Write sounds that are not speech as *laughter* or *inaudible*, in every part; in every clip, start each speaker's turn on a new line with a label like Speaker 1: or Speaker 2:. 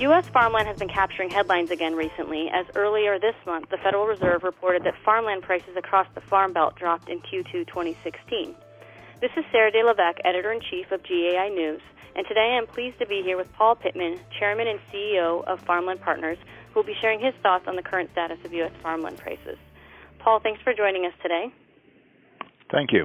Speaker 1: U.S. farmland has been capturing headlines again recently, as earlier this month the Federal Reserve reported that farmland prices across the Farm Belt dropped in Q2 2016. This is Sarah De Levesque, editor in chief of GAI News, and today I am pleased to be here with Paul Pittman, chairman and CEO of Farmland Partners, who will be sharing his thoughts on the current status of U.S. farmland prices. Paul, thanks for joining us today.
Speaker 2: Thank you.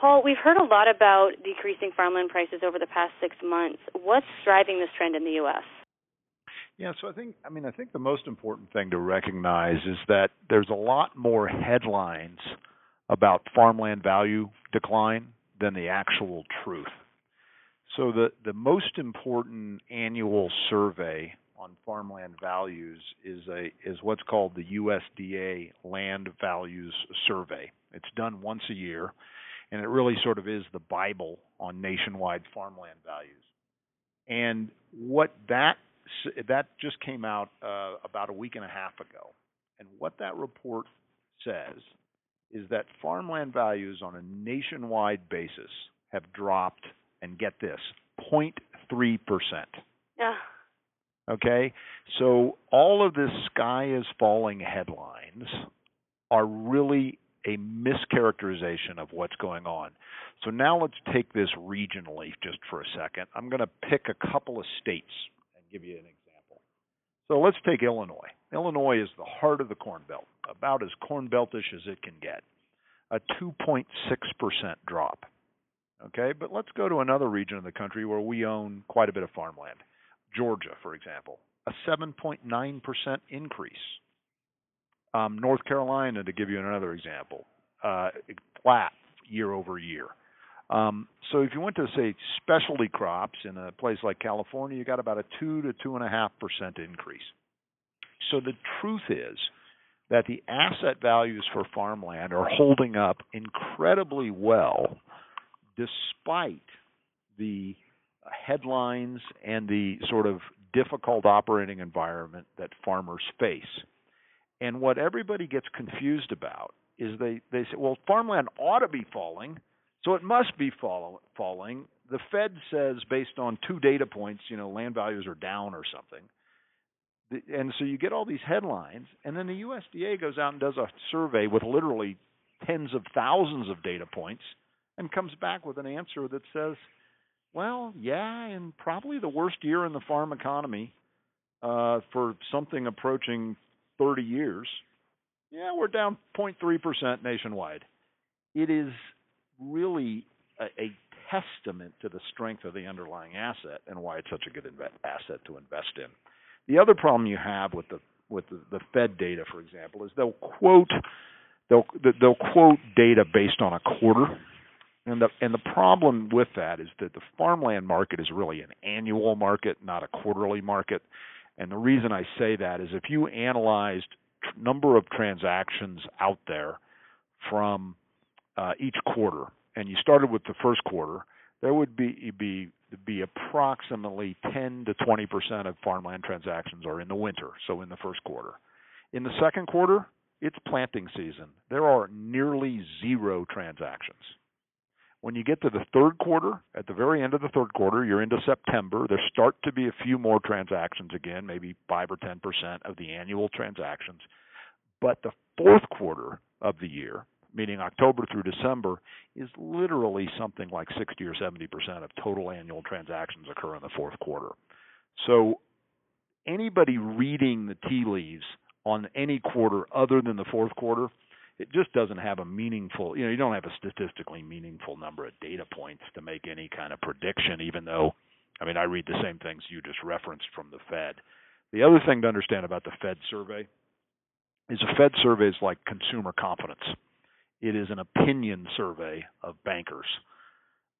Speaker 1: Paul, we've heard a lot about decreasing farmland prices over the past six months. What's driving this trend in the U.S.?
Speaker 2: Yeah, so I think I mean I think the most important thing to recognize is that there's a lot more headlines about farmland value decline than the actual truth. So the the most important annual survey on farmland values is a is what's called the USDA Land Values Survey. It's done once a year and it really sort of is the Bible on nationwide farmland values. And what that that just came out uh, about a week and a half ago, and what that report says is that farmland values on a nationwide basis have dropped, and get this, 0.3 percent.
Speaker 1: Yeah.
Speaker 2: Okay, so all of this sky is falling headlines are really a mischaracterization of what's going on. So now let's take this regionally just for a second. I'm going to pick a couple of states and give you an example. So let's take Illinois. Illinois is the heart of the Corn Belt, about as Corn Beltish as it can get. A 2.6% drop. Okay, but let's go to another region of the country where we own quite a bit of farmland. Georgia, for example, a 7.9% increase. Um, North Carolina, to give you another example, uh, flat year over year. Um, so if you went to say specialty crops in a place like California, you got about a two to two and a half percent increase. So the truth is that the asset values for farmland are holding up incredibly well, despite the headlines and the sort of difficult operating environment that farmers face. And what everybody gets confused about is they, they say, well, farmland ought to be falling, so it must be fall, falling. The Fed says, based on two data points, you know, land values are down or something. And so you get all these headlines, and then the USDA goes out and does a survey with literally tens of thousands of data points and comes back with an answer that says, well, yeah, and probably the worst year in the farm economy uh, for something approaching 30 years, yeah, we're down 0.3% nationwide. It is really a, a testament to the strength of the underlying asset and why it's such a good asset to invest in. The other problem you have with the with the, the Fed data, for example, is they'll quote they'll they'll quote data based on a quarter, and the and the problem with that is that the farmland market is really an annual market, not a quarterly market. And the reason I say that is if you analyzed number of transactions out there from uh, each quarter, and you started with the first quarter, there would be be be approximately 10 to 20 percent of farmland transactions are in the winter, so in the first quarter. In the second quarter, it's planting season. There are nearly zero transactions. When you get to the third quarter, at the very end of the third quarter, you're into September. There start to be a few more transactions again, maybe 5 or 10% of the annual transactions. But the fourth quarter of the year, meaning October through December, is literally something like 60 or 70% of total annual transactions occur in the fourth quarter. So anybody reading the tea leaves on any quarter other than the fourth quarter it just doesn't have a meaningful you know you don't have a statistically meaningful number of data points to make any kind of prediction even though i mean i read the same things you just referenced from the fed. The other thing to understand about the fed survey is a fed survey is like consumer confidence. It is an opinion survey of bankers.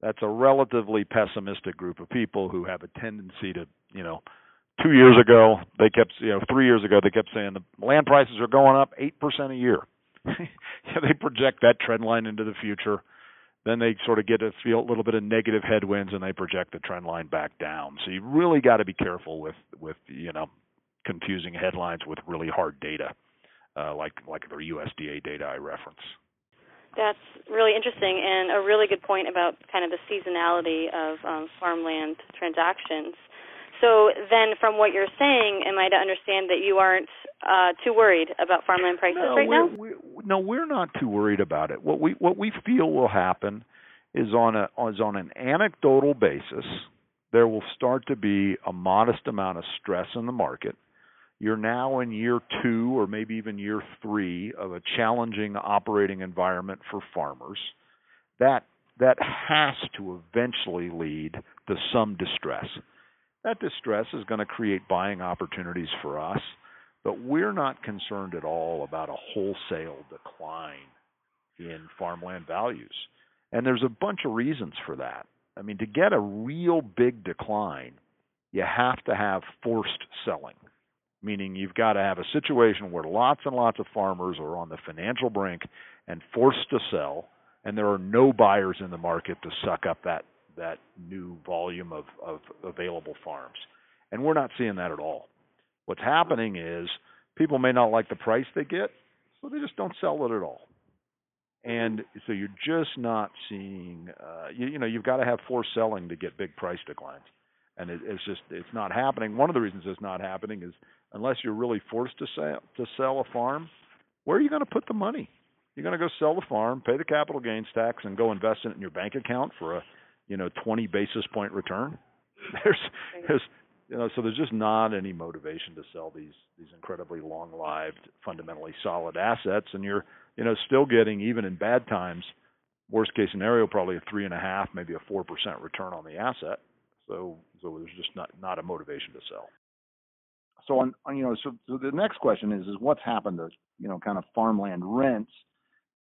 Speaker 2: That's a relatively pessimistic group of people who have a tendency to you know two years ago they kept you know three years ago they kept saying the land prices are going up eight percent a year *laughs* yeah, they project that trend line into the future. Then they sort of get a feel a little bit of negative headwinds, and they project the trend line back down. So you really got to be careful with with you know confusing headlines with really hard data, uh, like like the USDA data I reference.
Speaker 1: That's really interesting and a really good point about kind of the seasonality of um, farmland transactions. So then, from what you're saying, am I to understand that you aren't uh, too worried about farmland prices
Speaker 3: no,
Speaker 1: right
Speaker 3: we're,
Speaker 1: now?
Speaker 3: We're, no, we're not too worried about it. What we what we feel will happen is on a is on an anecdotal basis. There will start to be a modest amount of stress in the market. You're now in year two or maybe even year three of a challenging operating environment for farmers. That that has to eventually lead to some distress. That distress is going to create buying opportunities for us, but we're not concerned at all about a wholesale decline in farmland values. And there's a bunch of reasons for that. I mean, to get a real big decline, you have to have forced selling, meaning you've got to have a situation where lots and lots of farmers are on the financial brink and forced to sell, and there are no buyers in the market to suck up that that new volume of, of available farms. And we're not seeing that at all. What's happening is people may not like the price they get, so they just don't sell it at all. And so you're just not seeing, uh, you, you know, you've got to have forced selling to get big price declines, and it, it's just it's not happening. One of the reasons it's not happening is unless you're really forced to sell to sell a farm, where are you going to put the money? You're going to go sell the farm, pay the capital gains tax, and go invest it in your bank account for a you know 20 basis point return. *laughs* There's there's you know so there's just not any motivation to sell these these incredibly long lived fundamentally solid assets. And you're you know still getting even in bad times worst case scenario probably a three and a half maybe a four percent return on the asset. So so there's just not not a motivation to sell.
Speaker 2: So on, on you know so, so the next question is is what's happened to you know kind of farmland rents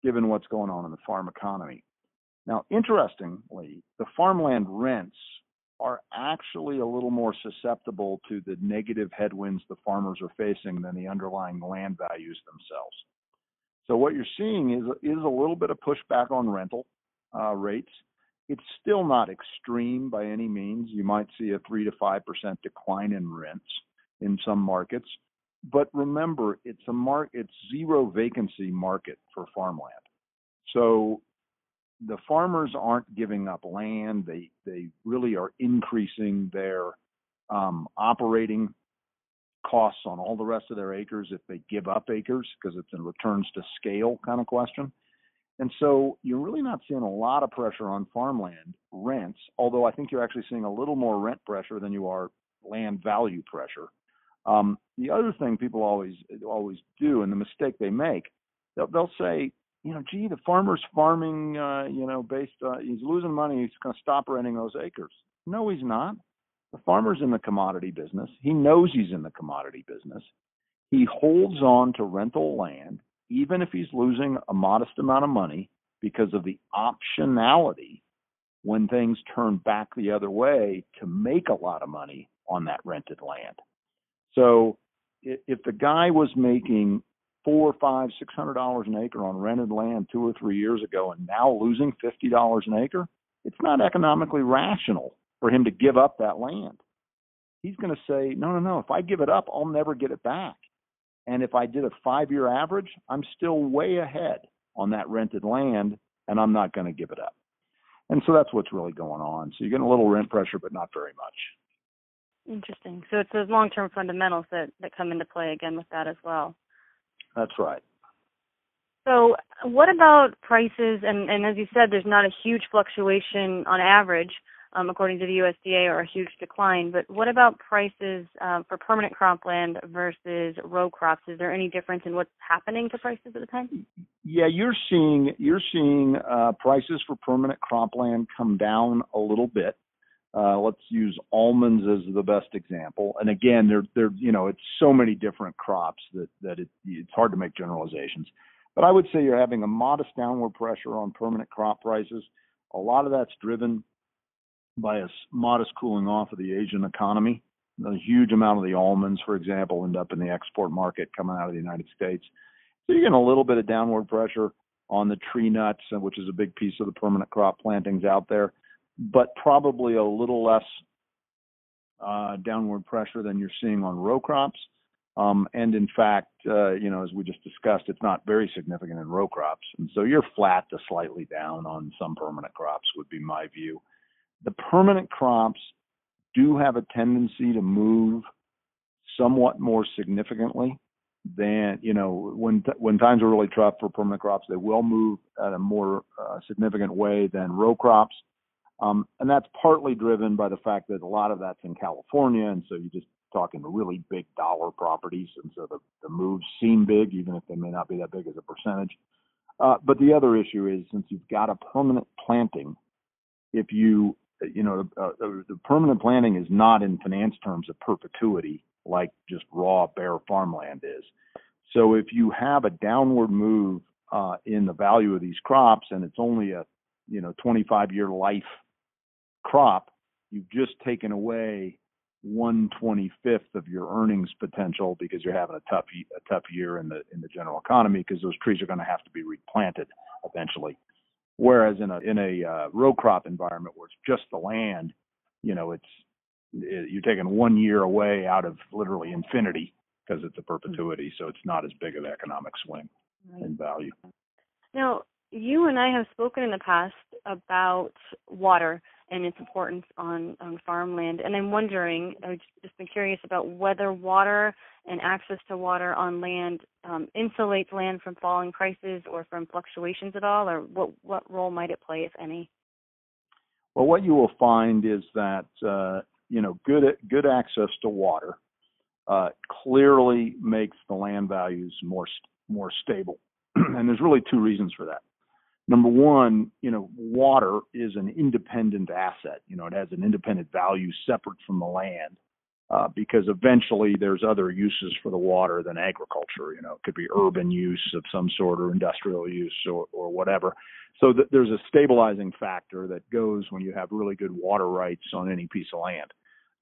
Speaker 2: given what's going on in the farm economy now, interestingly, the farmland rents are actually a little more susceptible to the negative headwinds the farmers are facing than the underlying land values themselves. So what you're seeing is is a little bit of pushback on rental uh, rates. It's still not extreme by any means. You might see a three to five percent decline in rents in some markets, but remember, it's a mark. It's zero vacancy market for farmland. So the farmers aren't giving up land. They they really are increasing their um, operating costs on all the rest of their acres if they give up acres because it's a returns to scale kind of question. And so you're really not seeing a lot of pressure on farmland rents, although I think you're actually seeing a little more rent pressure than you are land value pressure. Um, the other thing people always always do, and the mistake they make, they'll, they'll say, you know, gee, the farmer's farming, uh, you know, based on, he's losing money, he's going to stop renting those acres. No, he's not. The farmer's in the commodity business. He knows he's in the commodity business. He holds on to rental land, even if he's losing a modest amount of money, because of the optionality when things turn back the other way to make a lot of money on that rented land. So if the guy was making four, five, six hundred dollars an acre on rented land two or three years ago and now losing fifty dollars an acre, it's not economically rational for him to give up that land. He's going to say, no, no, no, if I give it up, I'll never get it back. And if I did a five year average, I'm still way ahead on that rented land and I'm not going to give it up. And so that's what's really going on. So you're getting a little rent pressure, but not very much.
Speaker 1: Interesting. So it's those long term fundamentals that, that come into play again with that as well.
Speaker 2: That's right.
Speaker 1: So, what about prices? And, and as you said, there's not a huge fluctuation on average, um, according to the USDA, or a huge decline. But what about prices um, for permanent cropland versus row crops? Is there any difference in what's happening to prices at the time?
Speaker 2: Yeah, you're seeing you're seeing uh, prices for permanent cropland come down a little bit. Uh, let's use almonds as the best example. And again, they're they're you know it's so many different crops that that it, it's hard to make generalizations. But I would say you're having a modest downward pressure on permanent crop prices. A lot of that's driven by a modest cooling off of the Asian economy. A huge amount of the almonds, for example, end up in the export market coming out of the United States. So you're getting a little bit of downward pressure on the tree nuts, which is a big piece of the permanent crop plantings out there but probably a little less uh, downward pressure than you're seeing on row crops. Um, and in fact, uh, you know, as we just discussed, it's not very significant in row crops. And so you're flat to slightly down on some permanent crops would be my view. The permanent crops do have a tendency to move somewhat more significantly than you know when when times are really tough for permanent crops they will move at a more uh, significant way than row crops um, and that's partly driven by the fact that a lot of that's in California and so you're just talking really big dollar properties and so the, the moves seem big even if they may not be that big as a percentage uh, but the other issue is since you've got a permanent planting if you you know uh, the permanent planting is not in finance terms a perpetuity like just raw bare farmland is. So if you have a downward move uh, in the value of these crops and it's only a you know 25 year life crop, you've just taken away one twenty fifth of your earnings potential because you're having a tough a tough year in the in the general economy because those trees are going to have to be replanted eventually. Whereas in a in a uh, row crop environment where it's just the land, you know, it's you're taking one year away out of literally infinity because it's a perpetuity, so it's not as big of an economic swing right. in value.
Speaker 1: Now, you and I have spoken in the past about water and its importance on, on farmland, and I'm wondering, I've just been curious about whether water and access to water on land um, insulates land from falling prices or from fluctuations at all, or what what role might it play, if any?
Speaker 2: Well, what you will find is that uh, you know, good good access to water uh, clearly makes the land values more more stable, *clears throat* and there's really two reasons for that. Number one, you know, water is an independent asset. You know, it has an independent value separate from the land. Uh, because eventually there's other uses for the water than agriculture. You know, it could be urban use of some sort or industrial use or, or whatever. So th- there's a stabilizing factor that goes when you have really good water rights on any piece of land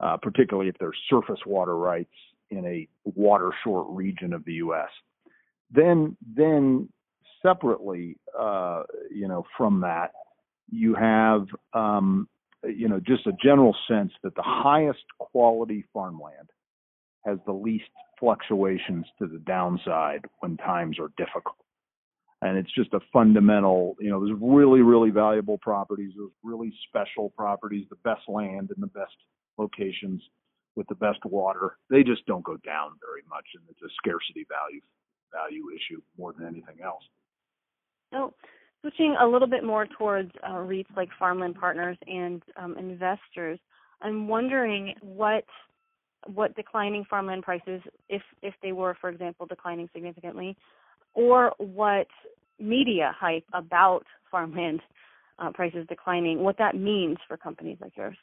Speaker 2: uh, particularly if there's surface water rights in a water short region of the U.S. Then, then separately, uh, you know, from that, you have, um, you know, just a general sense that the highest quality farmland has the least fluctuations to the downside when times are difficult. And it's just a fundamental, you know, there's really, really valuable properties, there's really special properties, the best land and the best locations with the best water, they just don't go down very much, and it's a scarcity value value issue more than anything else.
Speaker 1: So, switching a little bit more towards uh, REITs like Farmland Partners and um, investors, I'm wondering what what declining farmland prices, if if they were, for example, declining significantly, or what media hype about farmland uh, prices declining, what that means for companies like yours.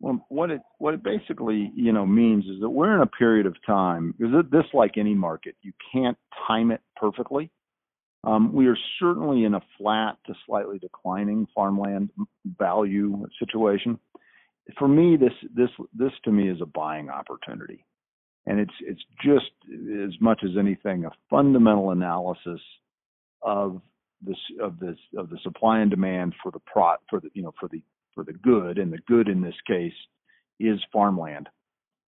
Speaker 2: Well, what it what it basically you know means is that we're in a period of time because this, like any market, you can't time it perfectly. Um, we are certainly in a flat to slightly declining farmland value situation. For me, this this this to me is a buying opportunity, and it's it's just as much as anything a fundamental analysis of this of this of the supply and demand for the pro for the you know for the for the good, and the good in this case is farmland.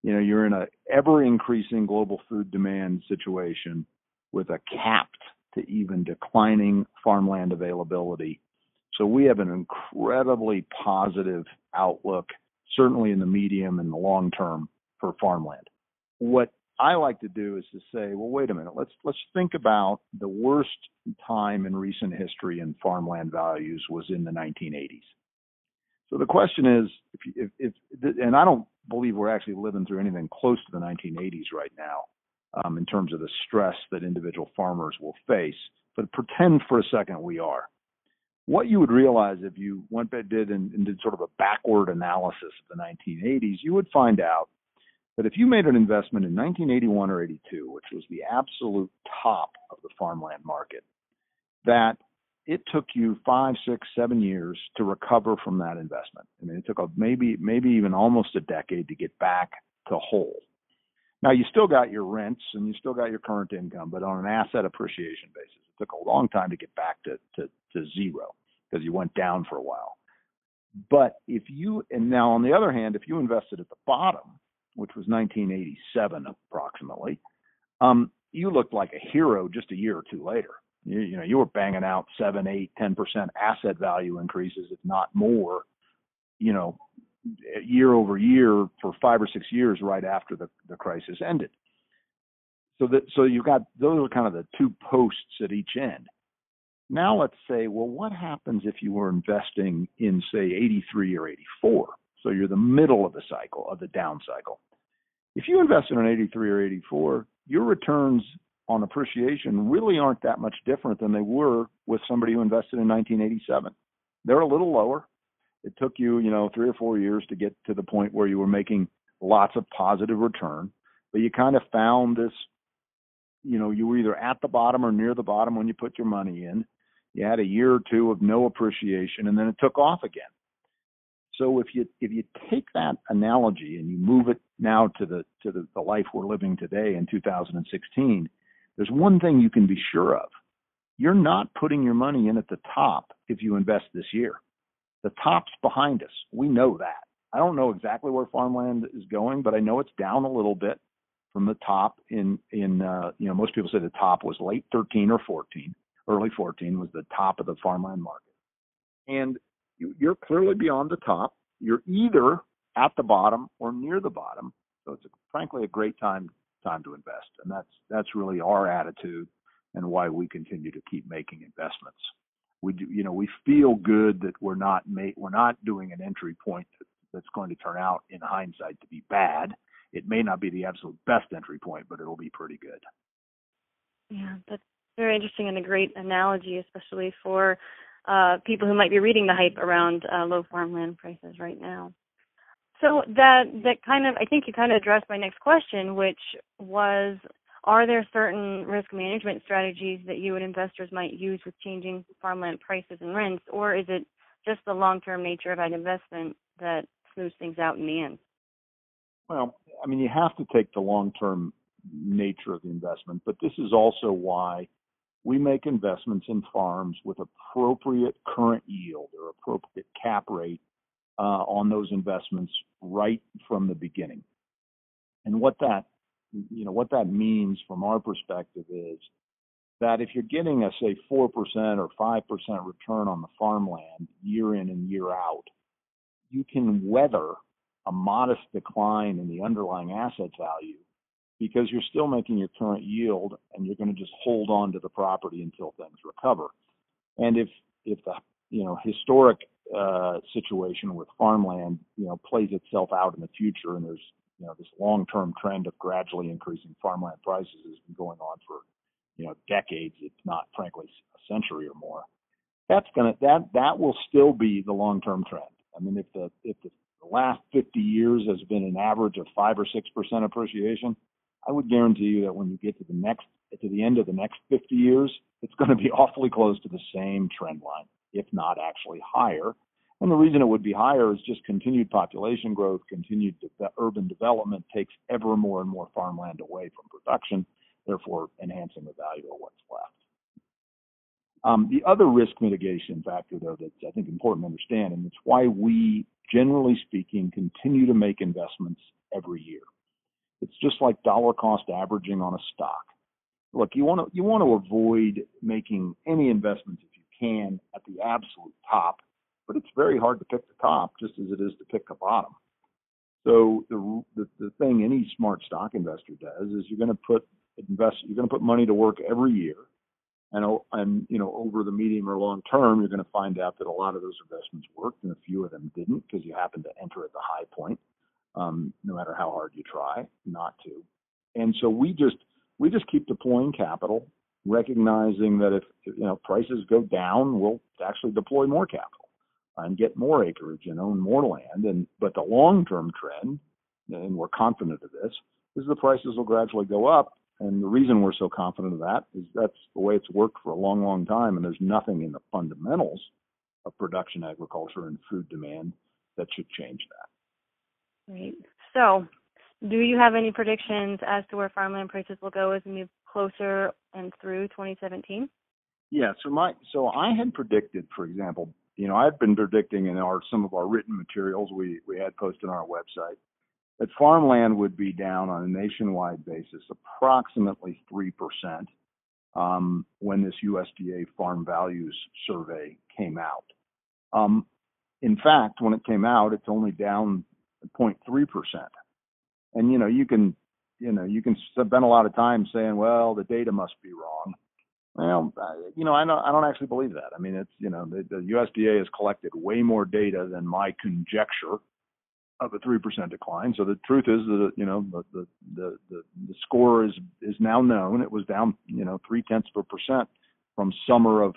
Speaker 2: You know, you're in a ever increasing global food demand situation with a capped to even declining farmland availability. So we have an incredibly positive outlook, certainly in the medium and the long term for farmland. What I like to do is to say, well, wait a minute, let's let's think about the worst time in recent history in farmland values was in the 1980s. So the question is, if, if, if, and I don't believe we're actually living through anything close to the 1980s right now, um, in terms of the stress that individual farmers will face. But pretend for a second we are. What you would realize if you went back did and, and did sort of a backward analysis of the 1980s, you would find out that if you made an investment in 1981 or 82, which was the absolute top of the farmland market, that it took you five, six, seven years to recover from that investment. I mean, it took a, maybe maybe even almost a decade to get back to whole. Now you still got your rents and you still got your current income, but on an asset appreciation basis, it took a long time to get back to to, to zero because you went down for a while. But if you and now on the other hand, if you invested at the bottom, which was 1987 approximately, um, you looked like a hero just a year or two later you, you know, you were banging out seven, eight, ten percent asset value increases, if not more, you know, year over year for five or six years right after the, the crisis ended. So that so you've got those are kind of the two posts at each end. Now let's say, well, what happens if you were investing in say 83 or 84? So you're the middle of the cycle of the down cycle. If you invest in an 83 or 84, your returns on appreciation really aren't that much different than they were with somebody who invested in 1987. They're a little lower. It took you, you know, three or four years to get to the point where you were making lots of positive return, but you kind of found this, you know, you were either at the bottom or near the bottom when you put your money in. You had a year or two of no appreciation, and then it took off again. So if you if you take that analogy and you move it now to the to the, the life we're living today in 2016, there's one thing you can be sure of. You're not putting your money in at the top if you invest this year. The top's behind us. We know that. I don't know exactly where farmland is going, but I know it's down a little bit from the top in in uh, you know most people say the top was late 13 or 14, early 14 was the top of the farmland market. And you're clearly beyond the top. You're either at the bottom or near the bottom. So it's a, frankly a great time time to invest, and that's that's really our attitude and why we continue to keep making investments. We do, you know, we feel good that we're not ma- we're not doing an entry point that's going to turn out in hindsight to be bad. It may not be the absolute best entry point, but it'll be pretty good.
Speaker 1: Yeah, that's very interesting and a great analogy, especially for uh, people who might be reading the hype around uh, low farmland prices right now. So that that kind of I think you kind of addressed my next question, which was are there certain risk management strategies that you and investors might use with changing farmland prices and rents, or is it just the long-term nature of an investment that smooths things out in the end?
Speaker 2: Well, I mean, you have to take the long-term nature of the investment, but this is also why we make investments in farms with appropriate current yield or appropriate cap rate uh, on those investments right from the beginning. And what that, you know, what that means from our perspective is that if you're getting a say 4% or 5% return on the farmland year in and year out, you can weather a modest decline in the underlying asset value because you're still making your current yield and you're going to just hold on to the property until things recover. And if if the you know historic uh, situation with farmland you know plays itself out in the future and there's you know this long-term trend of gradually increasing farmland prices has been going on for you know decades, if not frankly a century or more. That's gonna that that will still be the long-term trend. I mean, if the if the last 50 years has been an average of five or six percent appreciation, I would guarantee you that when you get to the next to the end of the next 50 years, it's going to be *laughs* awfully close to the same trend line, if not actually higher. And the reason it would be higher is just continued population growth, continued de- urban development takes ever more and more farmland away from production, therefore enhancing the value of what's left. Um, the other risk mitigation factor, though, that's I think important to understand, and it's why we, generally speaking, continue to make investments every year. It's just like dollar cost averaging on a stock. Look, you want to you want to avoid making any investments if you can at the absolute top, but it's very hard to pick the top just as it is to pick the bottom. So the the, the thing any smart stock investor does is you're going to put invest you're going to put money to work every year and and you know over the medium or long term you're going to find out that a lot of those investments worked and a few of them didn't because you happened to enter at the high point um, no matter how hard you try not to. And so we just we just keep deploying capital, recognizing that if you know prices go down, we'll actually deploy more capital and get more acreage and own more land. And but the long-term trend, and we're confident of this, is the prices will gradually go up. And the reason we're so confident of that is that's the way it's worked for a long, long time. And there's nothing in the fundamentals of production agriculture and food demand that should change that.
Speaker 1: Right. So, do you have any predictions as to where farmland prices will go as we move closer and through 2017?
Speaker 2: Yeah. So my so I had predicted, for example, you know, I've been predicting in our some of our written materials we we had posted on our website that farmland would be down on a nationwide basis approximately three percent um, when this USDA Farm Values Survey came out. Um, in fact, when it came out, it's only down 0.3 percent. And you know, you can, you know, you can spend a lot of time saying, well, the data must be wrong. Well, uh, you know, I don't, I don't actually believe that. I mean, it's, you know, the, the USDA has collected way more data than my conjecture of a three percent decline. So the truth is that you know the, the the the score is is now known. It was down you know three tenths of a percent from summer of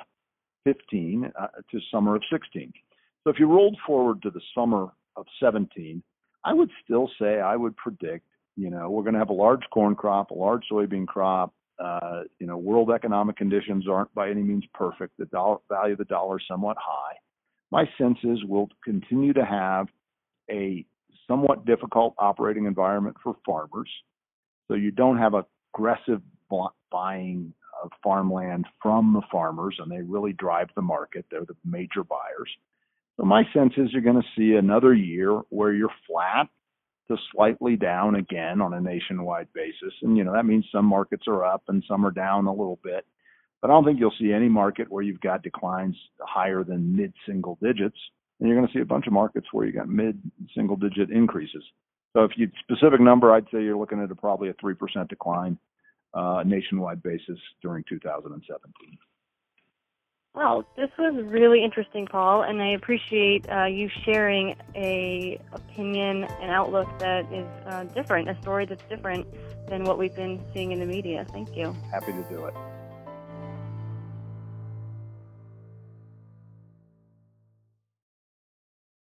Speaker 2: 15 uh, to summer of 16. So if you rolled forward to the summer of 17, I would still say I would predict you know we're going to have a large corn crop, a large soybean crop. Uh, you know, world economic conditions aren't by any means perfect. The dollar value of the dollar is somewhat high. My sense is we'll continue to have a somewhat difficult operating environment for farmers. So you don't have aggressive buying of farmland from the farmers, and they really drive the market. They're the major buyers. So my sense is you're going to see another year where you're flat to slightly down again on a nationwide basis. And, you know, that means some markets are up and some are down a little bit. But I don't think you'll see any market where you've got declines higher than mid single digits and you're going to see a bunch of markets where you got mid single digit increases. So if you specific number, I'd say you're looking at a, probably a three percent decline uh, nationwide basis during 2017.
Speaker 1: Well, this was really interesting, Paul, and I appreciate uh, you sharing a opinion and outlook that is uh, different, a story that's different than what we've been seeing in the media. Thank you.
Speaker 2: Happy to do it.